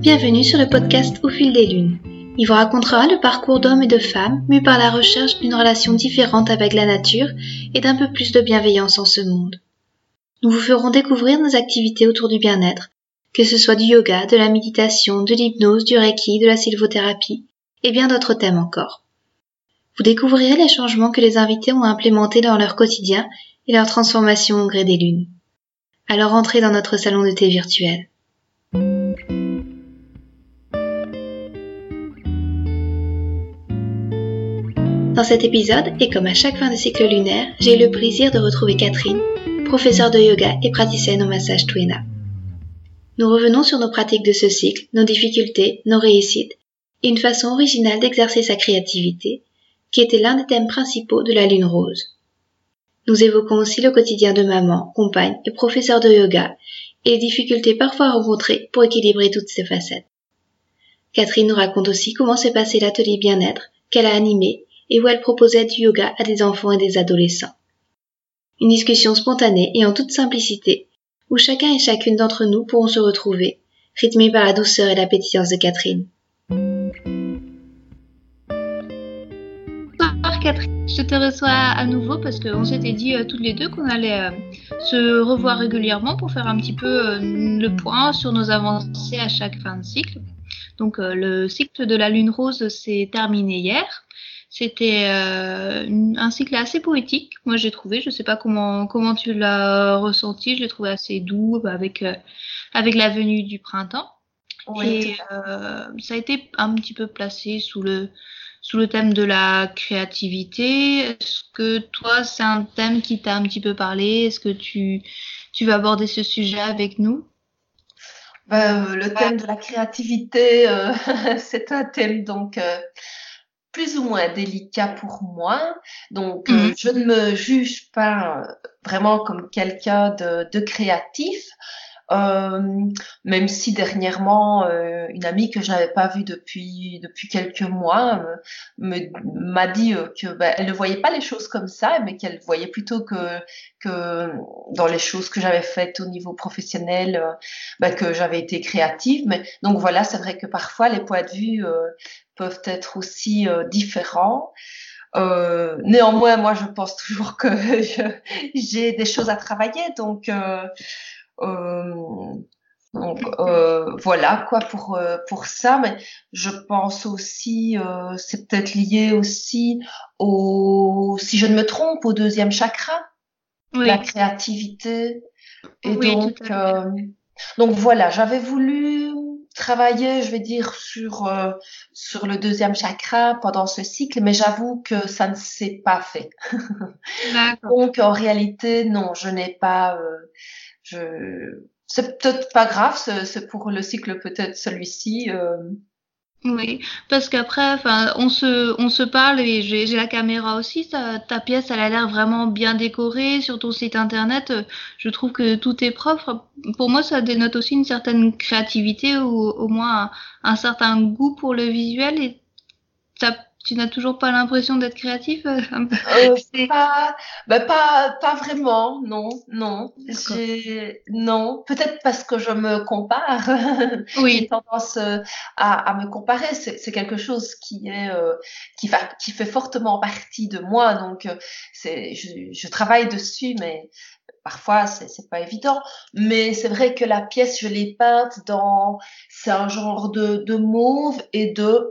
Bienvenue sur le podcast Au fil des lunes. Il vous racontera le parcours d'hommes et de femmes mus par la recherche d'une relation différente avec la nature et d'un peu plus de bienveillance en ce monde. Nous vous ferons découvrir nos activités autour du bien-être, que ce soit du yoga, de la méditation, de l'hypnose, du reiki, de la sylvothérapie et bien d'autres thèmes encore. Vous découvrirez les changements que les invités ont implémentés dans leur quotidien et leur transformation au gré des lunes. Alors entrez dans notre salon de thé virtuel. Dans cet épisode, et comme à chaque fin de cycle lunaire, j'ai eu le plaisir de retrouver Catherine, professeure de yoga et praticienne au massage Twena. Nous revenons sur nos pratiques de ce cycle, nos difficultés, nos réussites, et une façon originale d'exercer sa créativité, qui était l'un des thèmes principaux de la lune rose. Nous évoquons aussi le quotidien de maman, compagne et professeur de yoga, et les difficultés parfois rencontrées pour équilibrer toutes ces facettes. Catherine nous raconte aussi comment s'est passé l'atelier bien-être qu'elle a animé et où elle proposait du yoga à des enfants et des adolescents. Une discussion spontanée et en toute simplicité, où chacun et chacune d'entre nous pourront se retrouver, rythmée par la douceur et la pétillance de Catherine. Bonsoir Catherine, je te reçois à nouveau parce qu'on s'était dit euh, toutes les deux qu'on allait euh, se revoir régulièrement pour faire un petit peu euh, le point sur nos avancées à chaque fin de cycle. Donc le cycle de la lune rose s'est terminé hier c'était euh, un cycle assez poétique, moi j'ai trouvé. Je sais pas comment comment tu l'as ressenti. Je l'ai trouvé assez doux avec euh, avec la venue du printemps. et euh, ça a été un petit peu placé sous le sous le thème de la créativité. Est-ce que toi c'est un thème qui t'a un petit peu parlé? Est-ce que tu tu vas aborder ce sujet avec nous? Ben, le thème de la créativité, c'est un thème donc plus ou moins délicat pour moi. Donc, euh, mhm. je ne me juge pas vraiment comme quelqu'un de, de, créatif. Euh, même si dernièrement euh, une amie que je n'avais pas vue depuis depuis quelques mois me m'a dit euh, que ben, elle ne voyait pas les choses comme ça mais qu'elle voyait plutôt que dans les choses que j'avais faites au niveau professionnel ben, que j'avais été créative. Donc voilà c'est vrai que parfois les points de vue peuvent être aussi différents. Euh, néanmoins, moi, je pense toujours que j'ai des choses à travailler, donc euh, euh, donc euh, voilà quoi pour euh, pour ça, mais je pense aussi c'est peut-être lié aussi au si je ne me trompe au deuxième chakra, la créativité. Et donc donc voilà j'avais voulu travailler je vais dire sur sur le deuxième chakra pendant ce cycle, mais j'avoue que ça ne s'est pas fait. donc en réalité non je n'ai pas je c'est peut-être pas grave, c'est pour le cycle peut-être celui-ci. Euh... Oui, parce qu'après, enfin, on se, on se parle et j'ai la caméra aussi. Ta, ta pièce, elle a l'air vraiment bien décorée sur ton site internet. Je trouve que tout est propre. Pour moi, ça dénote aussi une certaine créativité ou au moins un, certain goût pour le visuel. Et ça tu n'as toujours pas l'impression d'être créatif euh, euh pas, bah, pas, pas vraiment, non, non. Non, peut-être parce que je me compare. Oui. J'ai tendance euh, à, à, me comparer. C'est quelque chose qui est euh, qui, va, qui fait fortement partie de moi. Donc, c'est, je, je travaille dessus, mais parfois c'est pas évident mais c'est vrai que la pièce je l'ai peinte dans c'est un genre de, de mauve et de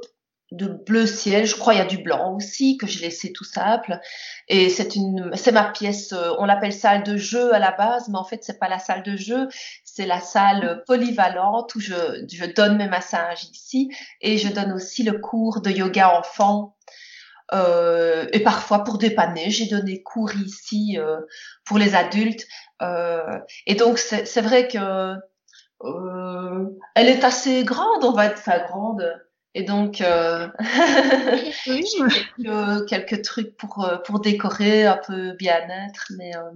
de bleu ciel. Je crois il y a du blanc aussi que j'ai laissé tout simple. Et c'est une, c'est ma pièce. Euh, on l'appelle salle de jeu à la base, mais en fait c'est pas la salle de jeu, c'est la salle polyvalente où je, je donne mes massages ici et je donne aussi le cours de yoga enfant. Euh, et parfois pour dépanner, j'ai donné cours ici euh, pour les adultes. Euh, et donc c'est vrai que euh, elle est assez grande, on va être, enfin grande et donc, euh, oui, quelques, quelques, trucs pour, euh, pour décorer, un peu bien-être. Mais, euh...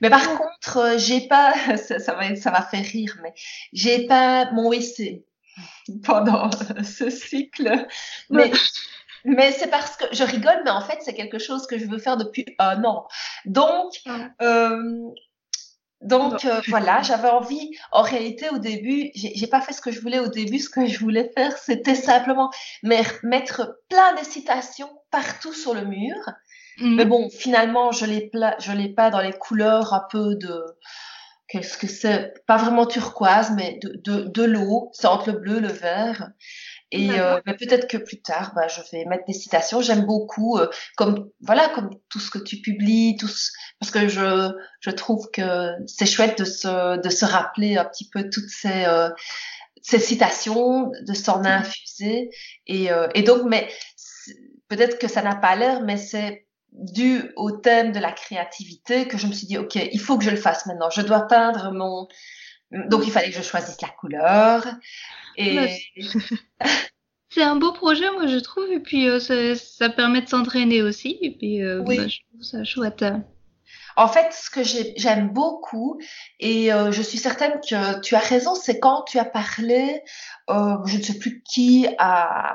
mais par contre, euh, j'ai pas, ça, ça, va, ça va faire rire, mais j'ai pas mon WC pendant ce cycle. Mais, mais c'est parce que je rigole, mais en fait, c'est quelque chose que je veux faire depuis un an. Donc, euh, Donc euh, voilà, j'avais envie. En réalité, au début, j'ai pas fait ce que je voulais au début. Ce que je voulais faire, c'était simplement mettre plein de citations partout sur le mur. Mhm. Mais bon, finalement, je l'ai je l'ai pas dans les couleurs un peu de qu'est-ce que c'est? Pas vraiment turquoise, mais de, de, de l'eau. C'est entre le bleu, le vert. Et euh, mais peut-être que plus tard, bah, je vais mettre des citations. J'aime beaucoup, euh, comme voilà, comme tout ce que tu publies, tout parce que je je trouve que c'est chouette de se de se rappeler un petit peu toutes ces euh, ces citations, de s'en mmh. infuser. Et et donc, mais peut-être que ça n'a pas l'air, mais c'est dû au thème de la créativité que je me suis dit ok, il faut que je le fasse maintenant. Je dois peindre mon donc il fallait que je choisisse la couleur. Et... C'est un beau projet, moi, je trouve. Et puis, euh, ça, permet de s'entraîner aussi. Et puis, euh, bah, je trouve ça chouette. En fait, ce que j'aime beaucoup, et euh, je suis certaine que tu as raison, c'est quand tu as parlé, je ne sais plus qui a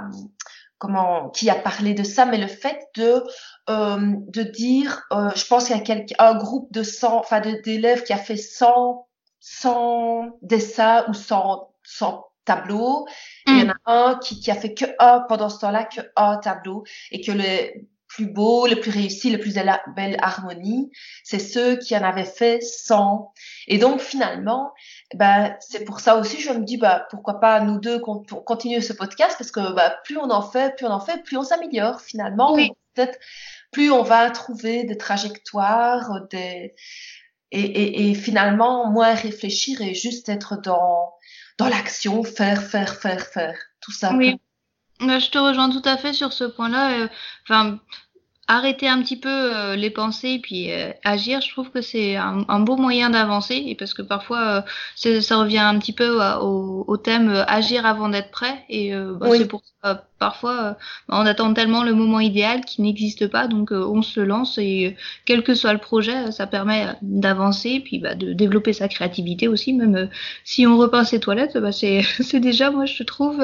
comment qui a parlé de ça, mais le fait de de dire, je pense qu'il y a un groupe de 100, enfin d'élèves qui a fait 100 100 dessins ou 100, 100 tableaux. Il y en a mm. un qui, qui a fait que un pendant ce temps-là, que un tableau et que le plus beau, le plus réussi, le plus belle harmonie, c'est ceux qui en avaient fait 100. Et donc finalement, ben c'est pour ça aussi je me dis bah pourquoi pas nous deux continuer ce podcast parce que bah, plus on en fait, plus on en fait, plus on s'améliore finalement. Peut-être plus on va trouver des trajectoires, des et, finalement moins réfléchir et juste être dans dans l'action, faire, faire, faire, faire, tout ça. Oui, je te rejoins tout à fait sur ce point-là. Euh, enfin, arrêter un petit peu euh, les pensées puis euh, agir, je trouve que c'est un, un, beau moyen d'avancer et parce que parfois euh, ça revient un petit peu au, au, thème agir avant d'être prêt et bah, c'est pour ça parfois on attend tellement le moment idéal qui n'existe pas donc on se lance et quel que soit le projet ça permet d'avancer puis bah, de développer sa créativité aussi même si on repeint ses toilettes bah, c'est déjà moi je trouve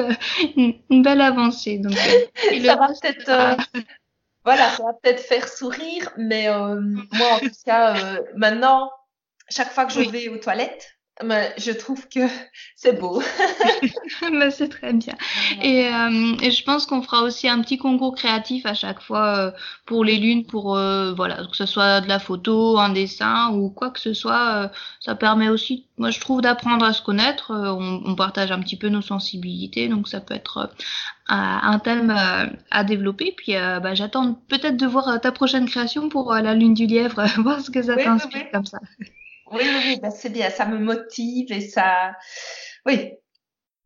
une, belle avancée donc ça va peut-être voilà, ça va peut-être faire sourire, mais euh, moi, en tout cas, euh, maintenant, chaque fois que je vais aux toilettes, mais je trouve que c'est beau. mais c'est très bien. Et, euh, et je pense qu'on fera aussi un petit concours créatif à chaque fois euh, pour les lunes, pour euh, voilà que ce soit de la photo, un dessin ou quoi que ce soit. Euh, ça permet aussi, moi je trouve, d'apprendre à se connaître. On, on, partage un petit peu nos sensibilités, donc ça peut être un thème à développer. Puis bah, j'attends peut-être de voir ta prochaine création pour la lune du lièvre, voir ce que ça t'inspire comme ça. Oui, oui, bah, c'est bien, ça me motive et ça. Oui.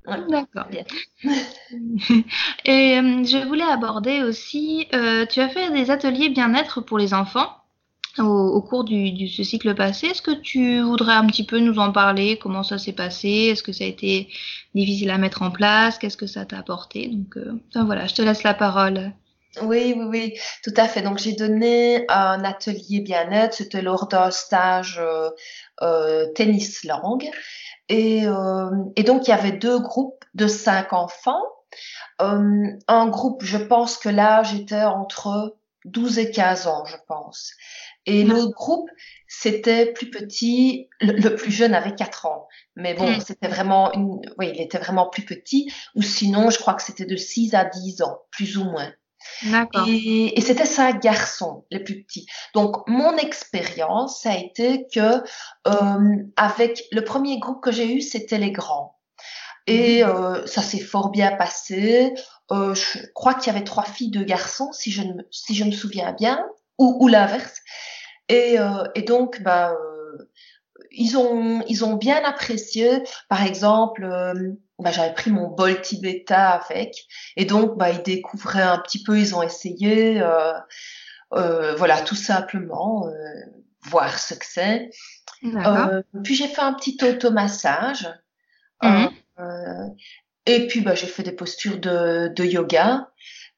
D'accord. et euh, je voulais aborder aussi, euh, tu as fait des ateliers bien-être pour les enfants au, au cours du, du, ce cycle passé. Est-ce que tu voudrais un petit peu nous en parler? Comment ça s'est passé? Est-ce que ça a été difficile à mettre en place? Qu'est-ce que ça t'a apporté? Donc euh, voilà, je te laisse la parole. Oui, oui, oui, tout à fait. Donc, j'ai donné un atelier bien-être. C'était lors d'un stage euh, euh, tennis langue. Et, euh, et, donc, il y avait deux groupes de cinq enfants. Euh, un groupe, je pense que là, j'étais entre 12 et 15 ans, je pense. Et l'autre groupe, c'était plus petit. Le, plus jeune avait 4 ans. Mais bon, hmm. c'était vraiment une, oui, il était vraiment plus petit. Ou sinon, je crois que c'était de 6 à 10 ans, plus ou moins. Et, et c'était cinq garçons, les plus petits. Donc, mon expérience, ça a été que euh, avec le premier groupe que j'ai eu, c'était les grands. Et mhm. euh, ça s'est fort bien passé. Euh, je crois qu'il y avait trois filles, deux garçons, si je, ne, si je me souviens bien, ou, ou l'inverse. Et, et donc, bah, ils ont, ils ont bien apprécié. Par exemple, euh, bah, j'avais pris mon bol tibétain avec, et donc bah, ils découvraient un petit peu, ils ont essayé, euh, euh, voilà, tout simplement, euh, voir ce que c'est. Puis j'ai fait un petit automassage. Mmh. Euh, et puis bah, j'ai fait des postures de, de yoga.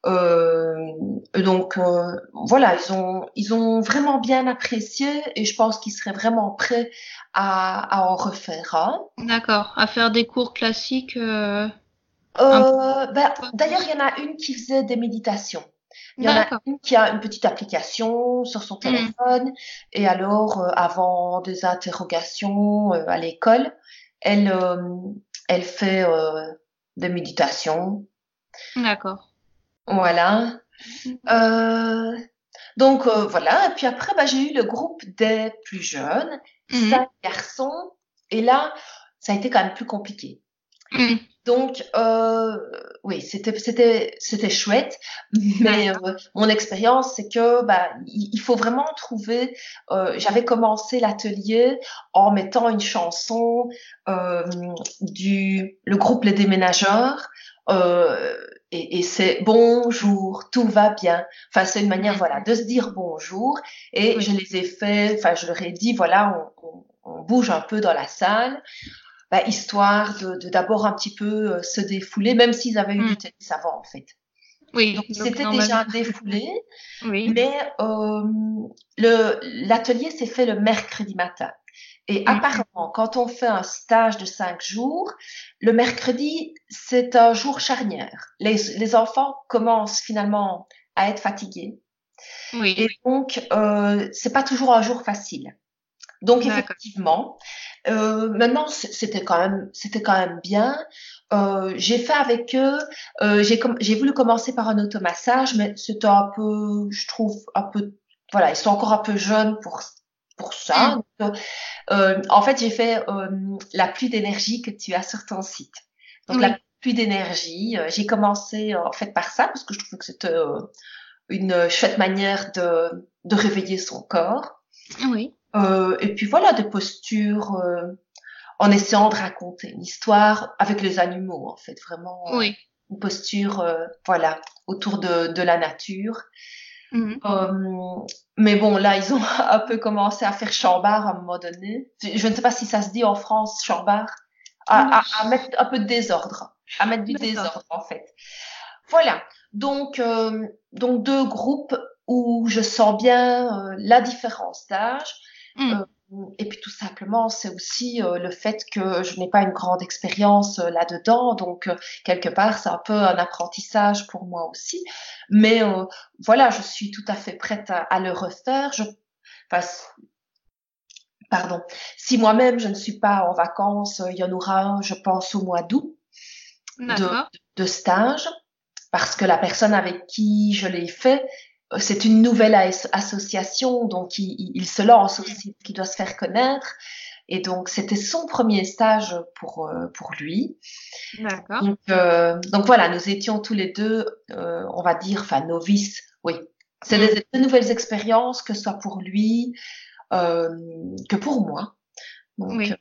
Euh, donc euh, voilà, ils ont ils ont vraiment bien apprécié et je pense qu'ils seraient vraiment prêts à, à en refaire un. D'accord, à faire des cours classiques. Euh, euh, ben, D'ailleurs, il y en a une qui faisait des méditations. Il y en a une qui a une petite application sur son mmh. téléphone et alors euh, avant des interrogations euh, à l'école, elle euh, elle fait des méditations. D'accord. Voilà. Mmh. donc voilà. Et puis après, bah, j'ai eu le groupe des plus jeunes, mmh. cinq garçons. Et là, ça a été quand même plus compliqué. Donc, euh, oui, c'était c'était c'était chouette, mais euh, mon expérience, c'est que bah il, faut vraiment trouver. Euh, J'avais commencé l'atelier en mettant une chanson euh, du le groupe Les Déménageurs. Euh, et, et c'est bonjour, tout va bien. Enfin, c'est une manière, voilà, de se dire bonjour. Et je les ai fait, enfin, je leur ai dit, voilà, on, on, on bouge un peu dans la salle. Bah, histoire de d'abord un petit peu euh, se défouler, même s'ils avaient eu du mm. tennis avant en fait. Oui. Donc, c'était déjà défoulé, oui. mais euh, le l'atelier s'est fait le mercredi matin. Et mm. apparemment, quand on fait un stage de cinq jours, le mercredi, c'est un jour charnière. Les, les enfants commencent finalement à être fatigués. Oui. Et donc, euh, c'est pas toujours un jour facile. Donc effectivement, euh, maintenant c'était quand même c'était quand même bien. Euh, j'ai fait avec eux, euh, j'ai j'ai voulu commencer par un automassage, mais c'était un peu, je trouve un peu, voilà, ils sont encore un peu jeunes pour pour ça. Mm. Euh, en fait, j'ai fait euh, la pluie d'énergie que tu as sur ton site. Donc la pluie d'énergie, euh, j'ai commencé en fait par ça parce que je trouve que c'était une chouette manière de de réveiller son corps. Oui. Et puis voilà, des postures en essayant de raconter une histoire avec les animaux, en fait, vraiment. Oui. Une posture, voilà, autour de, de la nature. Mhm. mais bon, là, ils ont un peu commencé à faire chambard à un moment donné. Je ne sais pas si ça se dit en France, chambard. À, à, à mettre un peu de désordre. À mettre du désordre, en fait. Voilà. Donc, donc deux groupes où je sens bien la différence d'âge Mmh. Euh, et puis tout simplement, c'est aussi euh, le fait que je n'ai pas une grande expérience euh, là-dedans, donc quelque part, c'est un peu un apprentissage pour moi aussi. Mais voilà, je suis tout à fait prête à, le refaire. Je, enfin, pardon, si moi-même je ne suis pas en vacances, il y en aura un, je pense, au mois d'août de, de stage, parce que la personne avec qui je l'ai fait c'est une nouvelle association, donc il, se lance aussi, qui doit se faire connaître. Et donc, c'était son premier stage pour, euh, pour lui. D'accord. Donc, euh, donc, voilà, nous étions tous les deux, euh, on va dire, enfin, novices, oui. C'est mm. des, nouvelles expériences, que ce soit pour lui que pour moi. Donc, oui.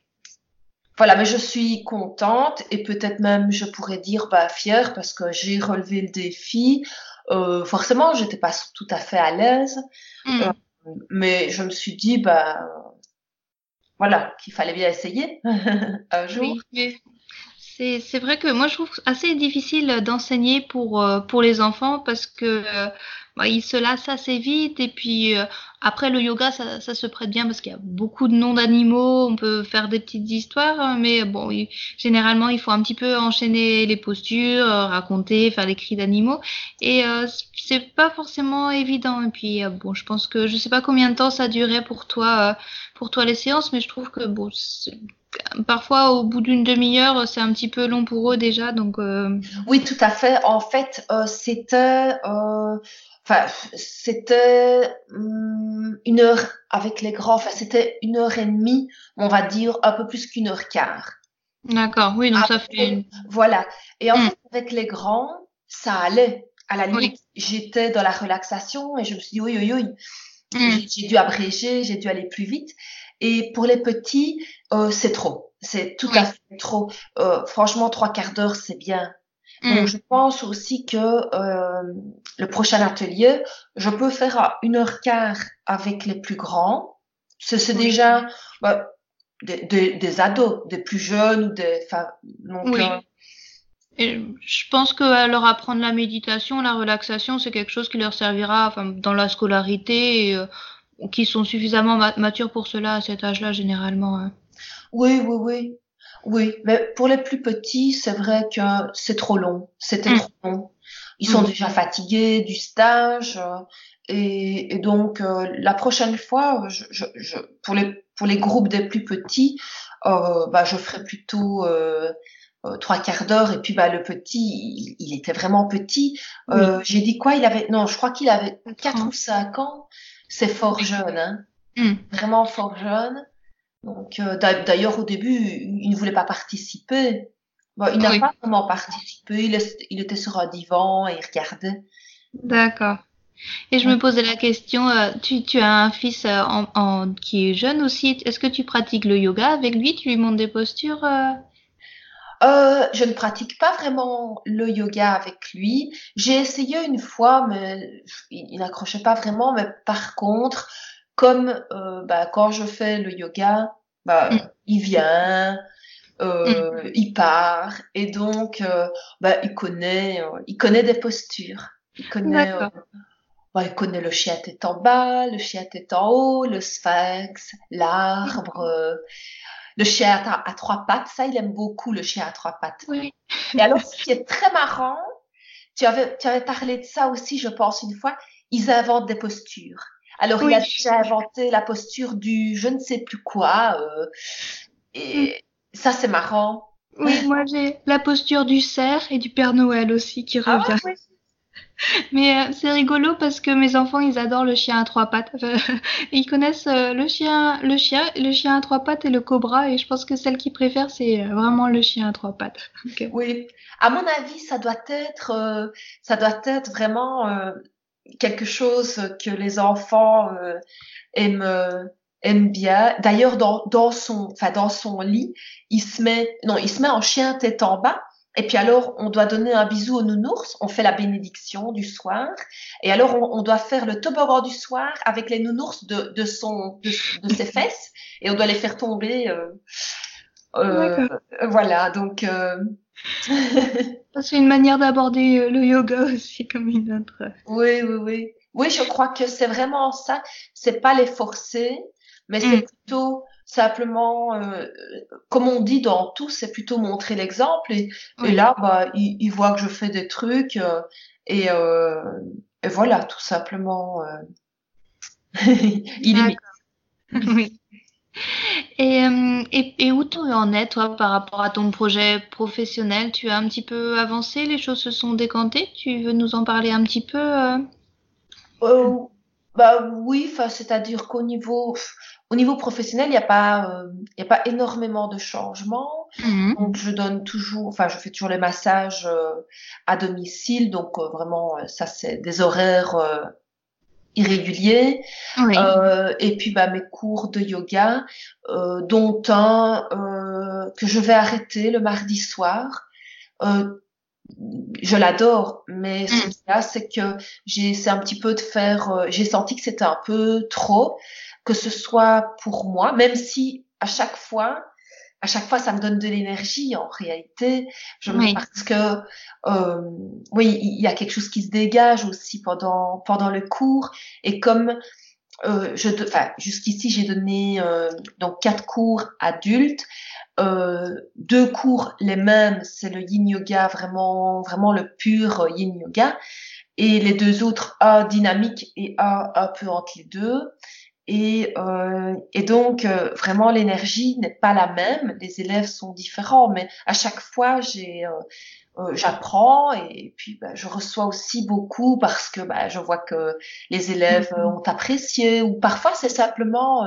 Voilà, mais je suis contente et peut-être même, je pourrais dire, bah, fière parce que j'ai relevé le défi. Euh, forcément, j'étais pas tout à fait à l'aise, mm. euh, mais je me suis dit, bah, voilà, qu'il fallait bien essayer un jour. Oui, c'est vrai que moi je trouve assez difficile d'enseigner pour, euh, pour les enfants parce que bah, ils se lassent assez vite et puis euh, après le yoga ça, ça, se prête bien parce qu'il y a beaucoup de noms d'animaux, on peut faire des petites histoires, hein, mais bon généralement il faut un petit peu enchaîner les postures, euh, raconter, faire des cris d'animaux et euh, c'est pas forcément évident et puis euh, bon je pense que je sais pas combien de temps ça durait pour toi pour toi les séances mais je trouve que bon parfois au bout d'une demi-heure c'est un petit peu long pour eux déjà donc oui tout à fait en fait c'était Enfin, c'était hum, une heure avec les grands. Enfin, c'était une heure et demie, on va dire un peu plus qu'une heure quart. D'accord, oui, donc ça fait. Voilà. Et en hum. fait, avec les grands, ça allait. À la limite, j'étais dans la relaxation et je me suis dit, oui, oui, oui. Hum. J'ai dû abréger, j'ai dû aller plus vite. Et pour les petits, euh, c'est trop. C'est tout à fait trop. Euh, franchement, trois quarts d'heure, c'est bien. Donc, mm. je pense aussi que euh, le prochain atelier, je peux faire à une heure quart avec les plus grands. C'est déjà bah, des, des, des, ados, des plus jeunes. Donc, oui. Et je pense que leur apprendre la méditation, la relaxation, c'est quelque chose qui leur servira enfin, dans la scolarité et qui sont suffisamment matures pour cela à cet âge-là généralement. Hein. Oui, oui, oui. Oui, mais pour les plus petits, c'est vrai que c'est trop long. C'était mm. trop long. ils sont déjà fatigués du stage. Et, donc, la prochaine fois, je, je, pour, les, pour les groupes des plus petits, bah, je ferai plutôt trois quarts d'heure. Et puis, bah, le petit, il, était vraiment petit. J'ai dit quoi? Il avait, non, je crois qu'il avait quatre ou cinq ans. C'est fort jeune, hein. Hmm. Vraiment fort jeune. Donc, euh, d'ailleurs, au début, il ne voulait pas participer. il n'a pas vraiment participé. Il, était sur un divan et il regardait. D'accord. Et je me posais la question, euh, tu, tu, as un fils euh, en, qui est jeune aussi. Est-ce que tu pratiques le yoga avec lui? Tu lui montres des postures Je ne pratique pas vraiment le yoga avec lui. J'ai essayé une fois, mais il n'accrochait pas vraiment. Mais par contre, comme euh, bah, quand je fais le yoga, bah, mm. il vient, euh, mm. il part, et donc euh, bah, il connaît, euh, il connaît des postures. Il connaît, euh, bah, il connaît le chien tête en bas, le chien tête en haut, le sphinx, l'arbre. Le chien à, à, trois pattes, ça, il aime beaucoup le chien à trois pattes. Oui. Et alors, ce qui est très marrant, tu avais, tu avais parlé de ça aussi, je pense, une fois, ils inventent des postures. Alors, il a déjà inventé la posture du je ne sais plus quoi. Euh, et mm. ça, c'est marrant. Oui, moi, j'ai la posture du cerf et du Père Noël aussi qui ah revient. Mais euh, c'est rigolo parce que mes enfants, ils adorent le chien à trois pattes. ils connaissent euh, le chien, le chien, le chien à trois pattes et le cobra. Et je pense que celle qu'ils préfèrent, c'est vraiment le chien à trois pattes. Oui. À mon avis, ça doit être, ça doit être vraiment quelque chose que les enfants euh, aiment euh, aiment bien. D'ailleurs, dans, dans son, enfin dans son lit, il se met, non, il se met en chien tête en bas. Et puis alors, on doit donner un bisou au nounours. On fait la bénédiction du soir. Et alors, on, doit faire le toboggan du soir avec les nounours de, de son, de, ses fesses. Et on doit les faire tomber. Euh, euh voilà. Donc, c'est une manière d'aborder euh, le yoga aussi comme une autre. Oui, oui, oui. Oui, je crois que c'est vraiment ça. C'est pas les forcer, mais c'est mm. plutôt simplement, euh, comme on dit dans tout, c'est plutôt montrer l'exemple. Et, là, bah, il, il, voit que je fais des trucs euh, et, euh, et, voilà, tout simplement. il est. Oui. Et, et, et, où tu en es, toi, par rapport à ton projet professionnel? Tu as un petit peu avancé Les choses se sont décantées? Tu veux nous en parler un petit peu bah oui, c'est-à-dire qu'au niveau, au niveau professionnel, il n'y a pas, euh, a pas énormément de changements. Mmh. Donc je donne toujours, enfin je fais toujours les massages à domicile, donc vraiment ça c'est des horaires irréguliers. Euh, et puis bah, mes cours de yoga, euh, dont un euh, que je vais arrêter le mardi soir. Euh, je l'adore, mais ce mm. qu'il y a, c'est que j'ai un petit peu de faire. Euh, j'ai senti que c'était un peu trop, que ce soit pour moi, même si à chaque fois à chaque fois, ça me donne de l'énergie en réalité. Je parce que euh, oui, il y a quelque chose qui se dégage aussi pendant pendant le cours. Et comme euh, enfin, jusqu'ici, j'ai donné euh, donc quatre cours adultes, euh, deux cours les mêmes, c'est le Yin Yoga vraiment vraiment le pur Yin Yoga, et les deux autres un dynamique et un un peu entre les deux. Et, euh, et donc, euh, vraiment, l'énergie n'est pas la même. Les élèves sont différents, mais à chaque fois, j'ai, euh, euh j'apprends et puis bah, je reçois aussi beaucoup parce que bah, je vois que les élèves mm-hmm. ont apprécié ou parfois c'est simplement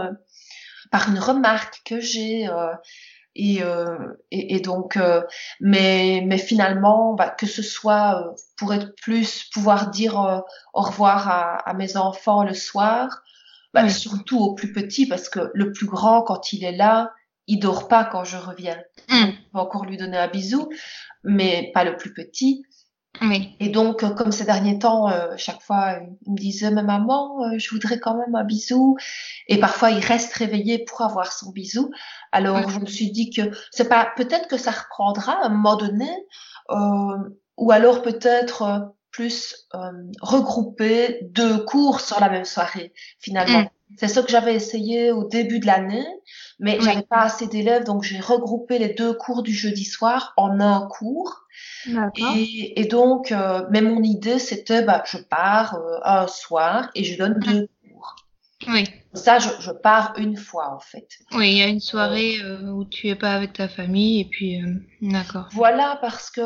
par une remarque que j'ai. Et, et, et, donc, mais, mais finalement, bah, que ce soit pour être plus, pouvoir dire au revoir à, à, mes enfants le soir, bah, surtout au plus petit, parce que le plus grand, quand il est là, il dort pas quand je reviens. Mm. On va encore lui donner un bisou, mais pas le plus petit. Oui. Et donc, euh, comme ces derniers temps, euh, chaque fois, il me disait, mais maman, euh, je voudrais quand même un bisou. Et parfois, il reste réveillé pour avoir son bisou. Alors, je me suis dit que c'est pas, peut-être que ça reprendra à un moment donné, ou alors peut-être plus euh, regrouper deux cours sur la même soirée finalement. Mm. C'est ce que j'avais essayé au début de l'année, mais j'avais pas assez d'élèves, donc j'ai regroupé les deux cours du jeudi soir en un cours. Et, et, donc, euh, mais mon idée, c'était, bah, je pars euh, un soir et je donne mhm. deux cours. Oui. Ça, je, je, pars une fois, en fait. Oui, il y a une soirée euh, où tu es pas avec ta famille, et puis, euh, d'accord. Voilà, parce que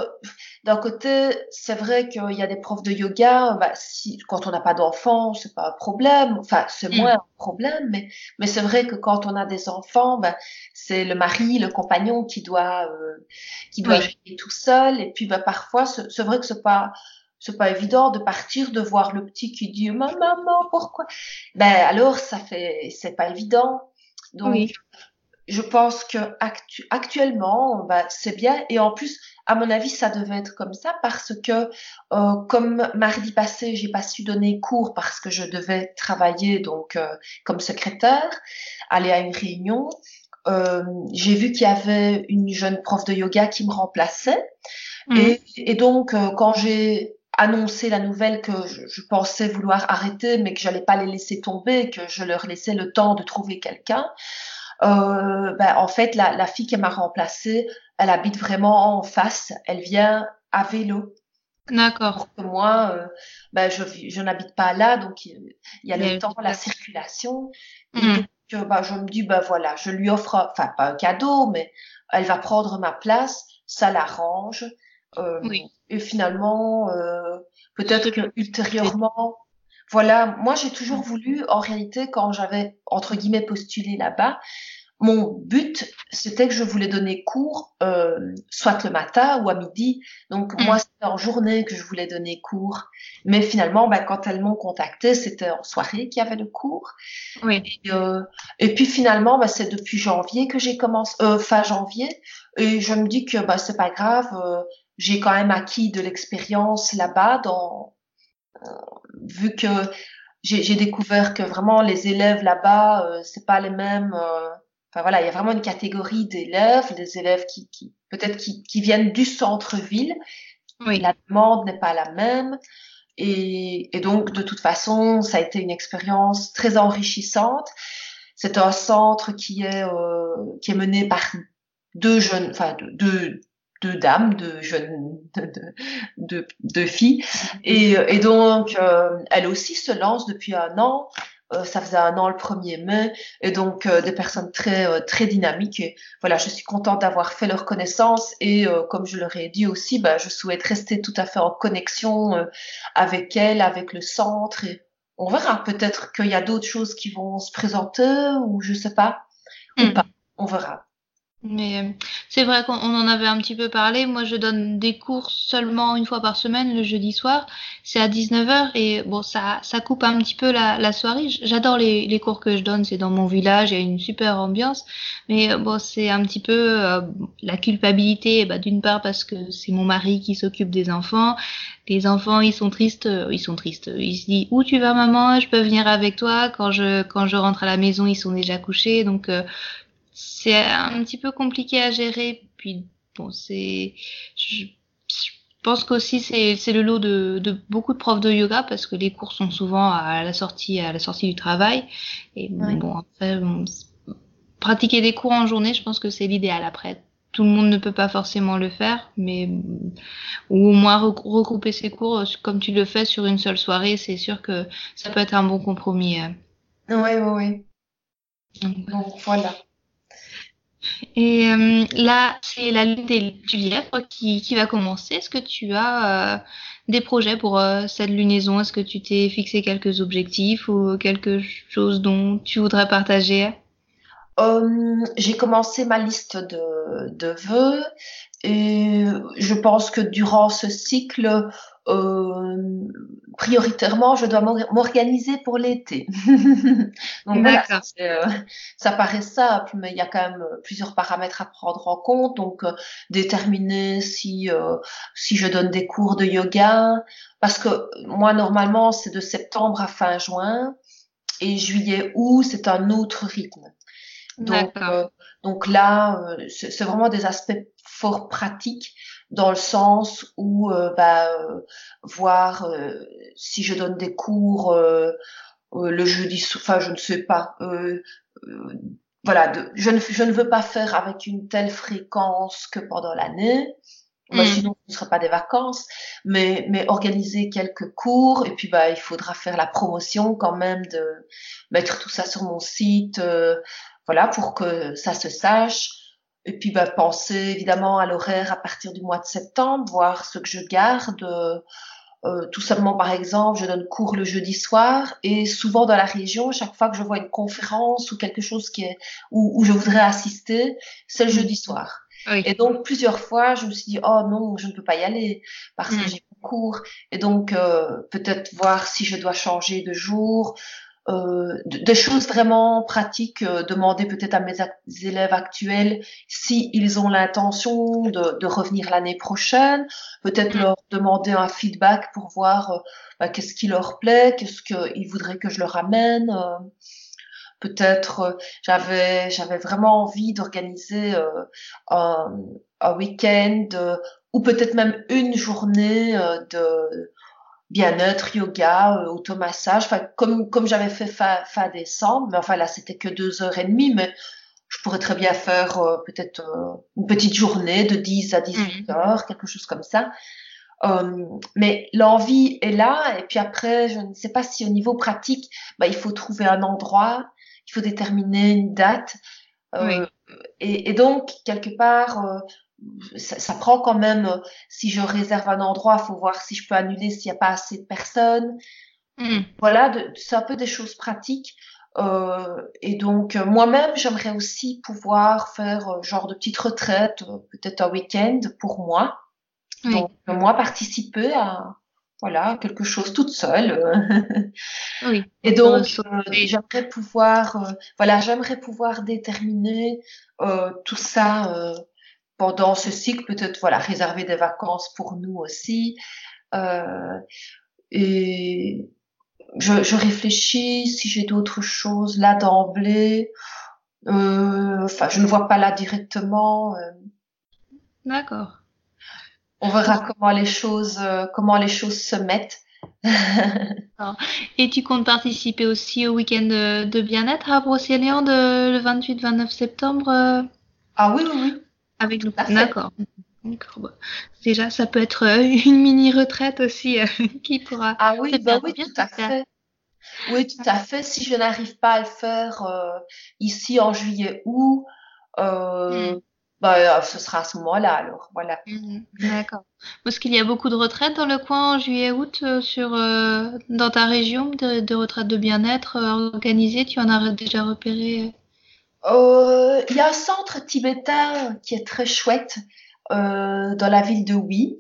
d'un côté, c'est vrai qu'il y a des profs de yoga, bah, si, quand on n'a pas d'enfants, c'est pas un problème, enfin, c'est mm. moins un problème, mais, mais c'est vrai que quand on a des enfants, bah, c'est le mari, le compagnon qui doit, euh, qui doit gérer tout seul, et puis, bah, parfois, c'est vrai que c'est pas, c'est pas évident de partir, de voir le petit qui dit maman, pourquoi? Ben alors ça fait, c'est pas évident. Donc je pense que actuellement, ben, c'est bien et en plus, à mon avis, ça devait être comme ça parce que euh, comme mardi passé, j'ai pas su donner cours parce que je devais travailler donc euh, comme secrétaire, aller à une réunion. Euh, j'ai vu qu'il y avait une jeune prof de yoga qui me remplaçait. Mmh. Et, et, donc, euh, quand j'ai annoncer la nouvelle que je, pensais vouloir arrêter, mais que j'allais pas les laisser tomber, que je leur laissais le temps de trouver quelqu'un. Euh, ben, en fait, la, la fille qui m'a remplacée, elle habite vraiment en face. Elle vient à vélo. D'accord. Moi, euh, ben, je, je n'habite pas là, donc il y a le temps, la circulation. Et mmh. donc, ben, je me dis, ben voilà, je lui offre, enfin pas un cadeau, mais elle va prendre ma place, ça l'arrange. Euh, oui. Et finalement, euh, peut-être ultérieurement, voilà, moi j'ai toujours voulu, en réalité, quand j'avais entre guillemets postulé là-bas, mon but, c'était que je voulais donner cours, euh, soit le matin ou à midi. Donc mm. moi, c'était en journée que je voulais donner cours. Mais finalement, bah, quand elles m'ont contacté, c'était en soirée qu'il y avait le cours. Oui. Et, euh, et puis finalement, bah, c'est depuis janvier que j'ai commencé, euh, fin janvier. Et je me dis que bah, c'est pas grave. J'ai quand même acquis de l'expérience là-bas dans euh, vu que j'ai découvert que vraiment les élèves là-bas euh, c'est pas les mêmes euh, enfin voilà il y a vraiment une catégorie d'élèves des élèves qui, qui peut-être qui, qui, viennent du centre-ville. Oui. la demande n'est pas la même. Et, et, donc de toute façon ça a été une expérience très enrichissante. C'est un centre qui est euh, qui est mené par deux jeunes enfin deux deux dames, deux jeunes, deux, deux, filles. Et, et donc, euh, elle aussi se lance depuis un an. Euh, ça faisait un an le 1er mai. Et donc, euh, des personnes très, très dynamiques. Et voilà, je suis contente d'avoir fait leur connaissance. Et comme je leur ai dit aussi, bah, je souhaite rester tout à fait en connexion avec elles, avec le centre. Et on verra. Peut-être qu'il y a d'autres choses qui vont se présenter ou je sais pas. Ou hmm. pas. On verra. Mais euh, c'est vrai qu'on en avait un petit peu parlé. Moi, je donne des cours seulement une fois par semaine, le jeudi soir. C'est à 19h et bon, ça, ça coupe un petit peu la, la soirée. J'adore les, les cours que je donne. C'est dans mon village, il y a une super ambiance. Mais euh, bon, c'est un petit peu euh, la culpabilité. Bah, D'une part parce que c'est mon mari qui s'occupe des enfants. Les enfants, ils sont tristes. Ils sont tristes. Ils se disent où tu vas, maman? Je peux venir avec toi. Quand je quand je rentre à la maison, ils sont déjà couchés. Donc c'est un petit peu compliqué à gérer. Puis bon, c'est, je, pense qu'aussi c'est c'est le lot de, de beaucoup de profs de yoga parce que les cours sont souvent à la sortie à la sortie du travail. Et bon, après pratiquer des cours en journée, je pense que c'est l'idéal. Après, tout le monde ne peut pas forcément le faire, mais ou au moins regrouper ses cours comme tu le fais sur une seule soirée, c'est sûr que ça peut être un bon compromis. Oui, oui, oui. Donc voilà. Et euh, là, c'est la lune du lièvre qui, va commencer. Est-ce que tu as euh, des projets pour euh, cette lunaison? Est-ce que tu t'es fixé quelques objectifs ou quelque chose dont tu voudrais partager? J'ai commencé ma liste de, de vœux et je pense que durant ce cycle, euh, prioritairement, je dois m'organiser pour l'été. Donc voilà, euh, ça paraît simple, mais il y a quand même plusieurs paramètres à prendre en compte. Donc euh, déterminer si euh, si je donne des cours de yoga, parce que moi normalement c'est de septembre à fin juin et juillet août c'est un autre rythme. Donc donc là c'est vraiment des aspects fort pratiques dans le sens où euh, bah, euh, voir euh, si je donne des cours le jeudi, enfin je ne sais pas. voilà, je, ne, je ne veux pas faire avec une telle fréquence que pendant l'année. Bah, mm. sinon, ce ne sera pas des vacances, mais, mais organiser quelques cours et puis bah il faudra faire la promotion quand même de mettre tout ça sur mon site, euh, voilà pour que ça se sache. Et puis bah penser évidemment à l'horaire à partir du mois de septembre, voir ce que je garde. Euh, tout simplement, par exemple, je donne cours le jeudi soir et souvent dans la région, chaque fois que je vois une conférence ou quelque chose qui est où, où je voudrais assister, c'est le jeudi soir. Et donc plusieurs fois, je me suis dit oh non, je ne peux pas y aller parce que mm. j'ai cours. Et donc euh, peut-être voir si je dois changer de jour. Euh, des choses vraiment pratiques, euh, demander peut-être à mes élèves actuels si ils ont l'intention de, de, revenir l'année prochaine, peut-être mm. leur demander un feedback pour voir euh, bah, qu'est-ce qui leur plaît, qu'est-ce qu'ils voudraient que je leur amène. Euh, peut-être euh, j'avais j'avais vraiment envie d'organiser euh, un, un week-end euh, ou peut-être même une journée de bien-être, yoga, automassage, enfin comme comme j'avais fait fin, fin décembre, mais enfin là c'était que deux heures et demie, mais je pourrais très bien faire peut-être une petite journée de 10 à 18 mmh. heures, quelque chose comme ça. mais l'envie est là, et puis après, je ne sais pas si au niveau pratique, bah, il faut trouver un endroit, il faut déterminer une date. Euh, et, et, donc, quelque part, euh, ça, ça, prend quand même, euh, si je réserve un endroit, il faut voir si je peux annuler s'il n'y a pas assez de personnes. Mm. Voilà, c'est un peu des choses pratiques. Euh, et donc, moi-même, j'aimerais aussi pouvoir faire genre de petite retraite, peut-être un week-end pour moi. Donc, moi, participer à, voilà, quelque chose toute seule. oui. Et donc, euh, j'aimerais pouvoir, euh, voilà, j'aimerais pouvoir déterminer euh, tout ça euh, pendant ce cycle, peut-être, voilà, réserver des vacances pour nous aussi. et je, je, réfléchis si j'ai d'autres choses là d'emblée. Enfin, je ne vois pas là directement. D'accord on verra comment les choses, euh, comment les choses se mettent. Et tu comptes participer aussi au week-end de, bien-être à Brocéliande le 28-29 septembre euh, Ah oui, oui, oui. Avec. D'accord. Déjà, ça peut être euh, une mini retraite aussi qui pourra. Ah oui, bah oui, tout à fait. Oui, tout à fait. Si je n'arrive pas à le faire ici en juillet ou euh, hmm bah, euh, ce sera à ce moment-là alors voilà. Mhm. D'accord. Est-ce qu'il y a beaucoup de retraites dans le coin en juillet-août euh, sur euh, dans ta région de, retraites de bien-être organisées Tu en as déjà repéré Il y a un centre tibétain qui est très chouette dans la ville de Oui.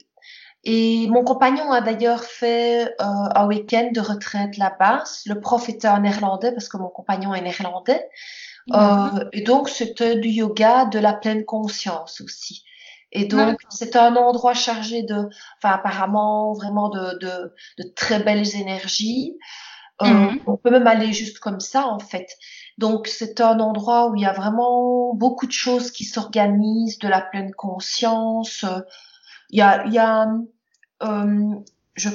Et mon compagnon a d'ailleurs fait un week-end de retraite là-bas. Le prof était en néerlandais parce que mon compagnon est néerlandais. Euh, et donc, c'était du yoga de la pleine conscience aussi. Et donc, c'est un endroit chargé de, enfin, apparemment, vraiment de, de, de très belles énergies. Euh, mhm. On peut même aller juste comme ça, en fait. Donc, c'est un endroit où il y a vraiment beaucoup de choses qui s'organisent, de la pleine conscience. Il y a, il y a, euh, je,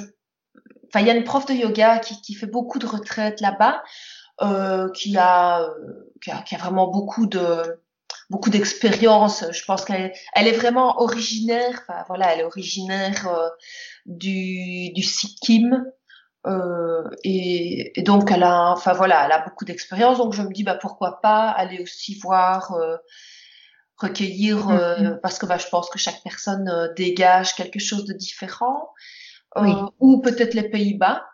enfin, il y a une prof de yoga qui, qui fait beaucoup de retraites là-bas. Euh, qui, a, qui, a, qui a vraiment beaucoup de beaucoup d'expérience. Je pense qu'elle elle est vraiment originaire. Enfin voilà, elle est originaire euh, du du Sikkim. Euh, et, et, donc elle a, enfin voilà, elle a beaucoup d'expérience. Donc je me dis bah pourquoi pas aller aussi voir, euh, recueillir, mm-hmm. parce que bah je pense que chaque personne dégage quelque chose de différent. Oui. Ou peut-être les Pays-Bas.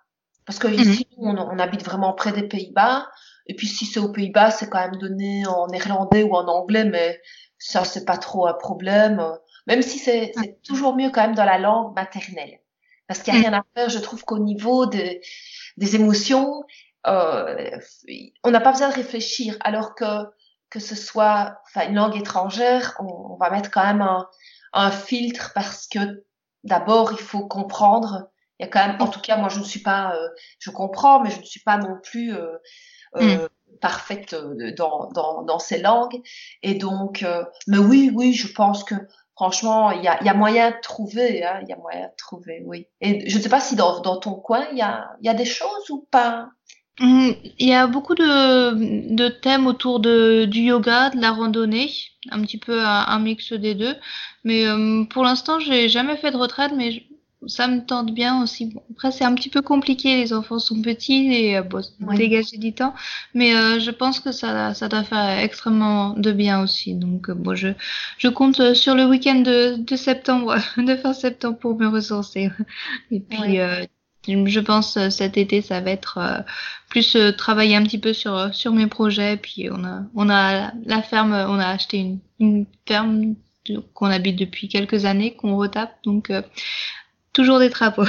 Parce que ici, mhm. on, on, habite vraiment près des Pays-Bas. Et puis, si c'est aux Pays-Bas, c'est quand même donné en néerlandais ou en anglais, mais ça, c'est pas trop un problème. Même si c'est toujours mieux quand même dans la langue maternelle. Parce qu'il n'y a rien à faire. Je trouve qu'au niveau de, des émotions, euh, on n'a pas besoin de réfléchir. Alors que, que ce soit une langue étrangère, on, on va mettre quand même un, un filtre parce que d'abord, il faut comprendre il y a quand même, en tout cas, moi, je ne suis pas, euh, je comprends, mais je ne suis pas non plus euh, euh, mm. parfaite dans, dans, dans ces langues. Et donc, mais oui, oui, je pense que franchement, il y a, moyen de trouver, hein, il y a moyen de trouver, oui. Et je ne sais pas si dans, dans ton coin, il y a, des choses ou pas? Mmh, il y a beaucoup de, thèmes autour du yoga, de la randonnée, un petit peu un, mix des deux. Mais euh, pour l'instant, j'ai jamais fait de retraite, mais ça me tente bien aussi. Bon, après, c'est un petit peu compliqué, les enfants sont petits et euh, bon, dégager du temps. Mais euh, je pense que ça, ça doit faire extrêmement de bien aussi. Donc, euh, bon, je, je compte sur le week-end de, de septembre, de fin septembre pour me ressourcer. Et puis, je pense euh, cet été ça va être euh, plus euh, travailler un petit peu sur sur mes projets puis on a on a la ferme on a acheté une, une ferme qu'on habite depuis quelques années qu'on retape donc toujours des travaux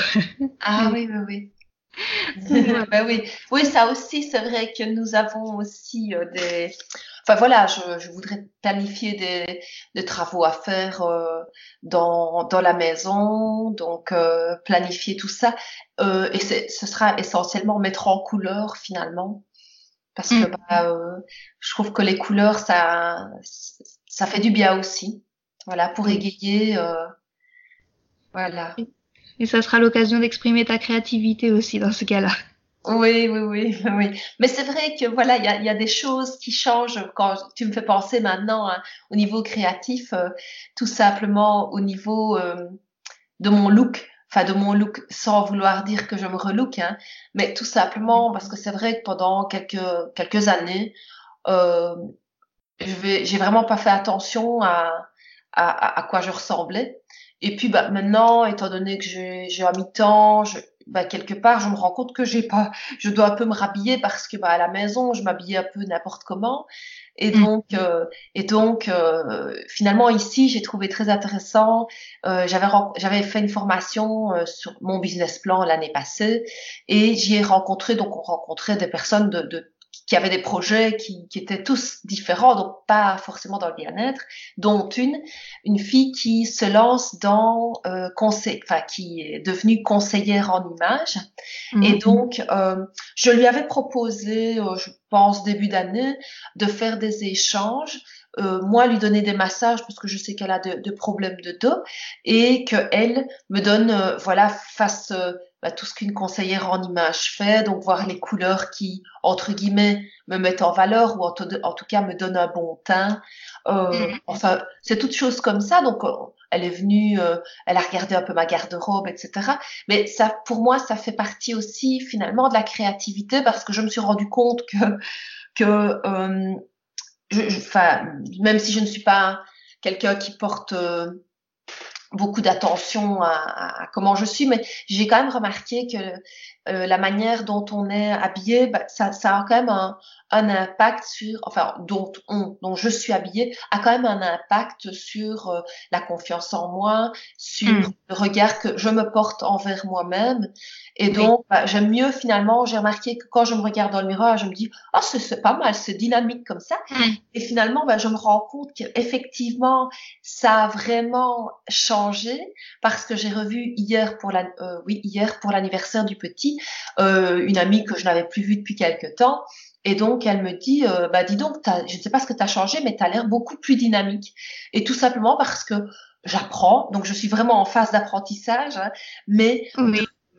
ah oui oui oui bah oui oui ça aussi c'est vrai que nous avons aussi des Enfin voilà, je, je voudrais planifier des, des, travaux à faire euh, dans, dans la maison, donc euh, planifier tout ça. Euh, et ce sera essentiellement mettre en couleur finalement, parce que mm. bah, euh, je trouve que les couleurs ça ça fait du bien aussi. Voilà, pour égayer. Euh, voilà. Et ça sera l'occasion d'exprimer ta créativité aussi dans ce cas-là. Oui, oui, oui, oui. Mais c'est vrai que voilà, il y a, y a, des choses qui changent quand tu me fais penser maintenant hein, au niveau créatif, euh, tout simplement au niveau euh, de mon look, enfin de mon look, sans vouloir dire que je me relook, hein, mais tout simplement parce que c'est vrai que pendant quelques quelques années, euh, je vais, j'ai vraiment pas fait attention à, à, à quoi je ressemblais. Et puis bah, maintenant, étant donné que j'ai un mi-temps, bah, quelque part, je me rends compte que j'ai pas, je dois un peu me rhabiller parce que bah, à la maison, je m'habillais un peu n'importe comment. Et mm. donc, euh, et donc, euh, finalement ici, j'ai trouvé très intéressant. Euh, j'avais j'avais fait une formation euh, sur mon business plan l'année passée, et j'y ai rencontré. Donc, on rencontrait des personnes de, de qui avaient des projets qui, qui, étaient tous différents, donc pas forcément dans le bien-être, dont une, une fille qui se lance dans euh, conseil, enfin qui est devenue conseillère en images. Et mhm. donc, euh, je lui avais proposé, euh, je pense début d'année, de faire des échanges. Euh, moi lui donner des massages parce que je sais qu'elle a de, de, problèmes de dos et que elle me donne euh, voilà face bah, tout ce qu'une conseillère en image fait, donc voir les couleurs qui, entre guillemets, me mettent en valeur ou en, tout cas me donnent un bon teint. Euh, mm-hmm. Enfin, c'est toutes choses comme ça. Donc, euh, elle est venue, euh, elle a regardé un peu ma garde-robe, etc. Mais ça, pour moi, ça fait partie aussi finalement de la créativité parce que je me suis rendu compte que, que, euh, enfin, même si je ne suis pas quelqu'un qui porte beaucoup d'attention à, à, comment je suis, mais j'ai quand même remarqué que euh, la manière dont on est habillé, bah, ça, ça, a quand même un, un, impact sur, enfin, dont on, dont je suis habillée, a quand même un impact sur euh, la confiance en moi, sur mm. le regard que je me porte envers moi-même. Et donc, bah, j'aime mieux finalement, j'ai remarqué que quand je me regarde dans le miroir, je me dis, oh, c'est pas mal, c'est dynamique comme ça. Mm. Et finalement, bah, je me rends compte qu'effectivement, ça a vraiment changé parce que j'ai revu hier pour la, euh, oui, hier pour l'anniversaire du petit, euh, une amie que je n'avais plus vue depuis quelque temps. Et donc, elle me dit, euh, bah dis donc, je ne sais pas ce que tu as changé, mais tu as l'air beaucoup plus dynamique. Et tout simplement parce que j'apprends, donc je suis vraiment en phase d'apprentissage, hein, mais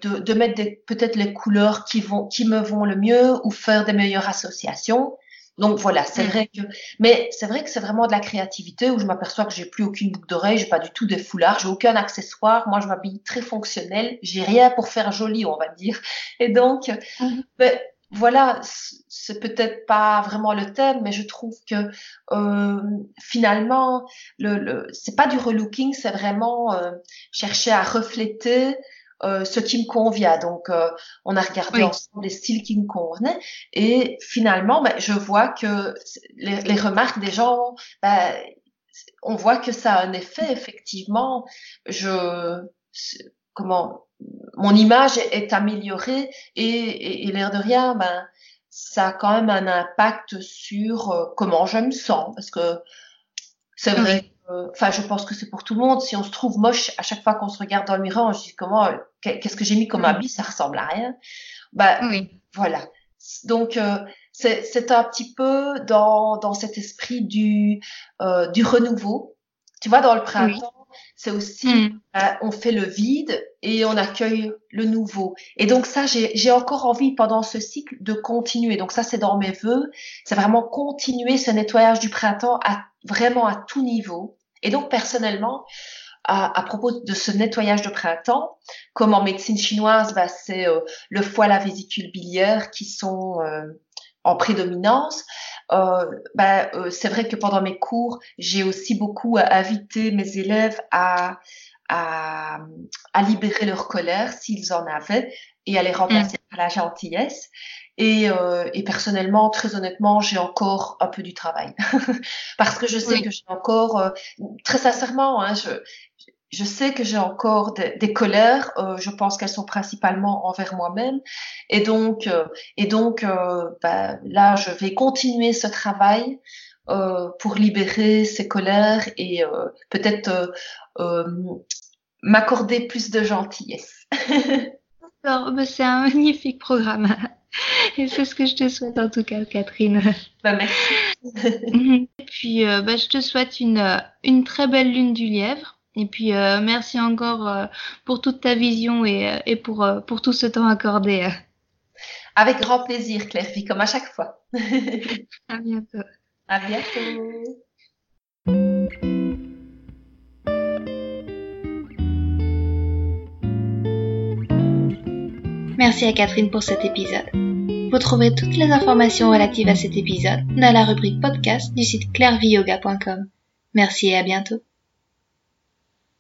de, de, mettre peut-être les couleurs qui vont, qui me vont le mieux ou faire des meilleures associations. Donc voilà, c'est mm. vrai que, mais c'est vrai que c'est vraiment de la créativité où je m'aperçois que j'ai plus aucune boucle d'oreille, j'ai pas du tout des foulards, j'ai aucun accessoire. Moi, je m'habille très fonctionnel, j'ai rien pour faire joli, on va dire. Et donc, mm. ben, voilà, c'est peut-être pas vraiment le thème, mais je trouve que euh, finalement, le, le c'est pas du relooking, c'est vraiment euh, chercher à refléter euh, ce qui me convient. Donc, euh, on a regardé ensemble les styles qui me convenaient. Et finalement, ben, je vois que les, les, remarques des gens, ben, on voit que ça a un effet, effectivement. Je, comment, mon image est, améliorée et, et, l'air de rien, ben, ça a quand même un impact sur euh, comment je me sens. Parce que c'est vrai enfin, je pense que c'est pour tout le monde. Si on se trouve moche à chaque fois qu'on se regarde dans le miroir, on se dit comment, qu'est-ce que j'ai mis comme habit, ça ressemble à rien. Bah, oui. voilà. Donc, euh, c'est un petit peu dans, dans cet esprit du, euh, du renouveau. Tu vois, dans le printemps, c'est aussi, mm. euh, on fait le vide et on accueille le nouveau. Et donc ça, j'ai encore envie pendant ce cycle de continuer. Donc ça, c'est dans mes voeux. C'est vraiment continuer ce nettoyage du printemps à vraiment à tout niveau. Et donc personnellement, à, propos de ce nettoyage de printemps, comme en médecine chinoise, bah, c'est euh, le foie, la vésicule biliaire qui sont euh, en prédominance. Euh, bah, c'est vrai que pendant mes cours, j'ai aussi beaucoup invité mes élèves à, à, à libérer leur colère s'ils en avaient et à les remplacer mm. par la gentillesse. Et, euh, et, personnellement, très honnêtement, j'ai encore un peu du travail parce que je sais que j'ai encore, euh, très sincèrement, hein, je, je sais que j'ai encore des, colères. Euh, je pense qu'elles sont principalement envers moi-même. Et donc, euh, et donc euh, bah, là, je vais continuer ce travail pour libérer ces colères et peut-être m'accorder plus de gentillesse. Bah, c'est un magnifique programme. Et c'est ce que je te souhaite en tout cas, Catherine. Bah, merci. Et puis, bah, je te souhaite une, une très belle lune du lièvre et puis euh, merci encore euh, pour toute ta vision et, euh, et pour, pour tout ce temps accordé. Avec grand plaisir, Claire, comme à chaque fois. à bientôt. À bientôt. Merci à Catherine pour cet épisode. Vous trouverez toutes les informations relatives à cet épisode dans la rubrique podcast du site clairviyoga.com. Merci et à bientôt.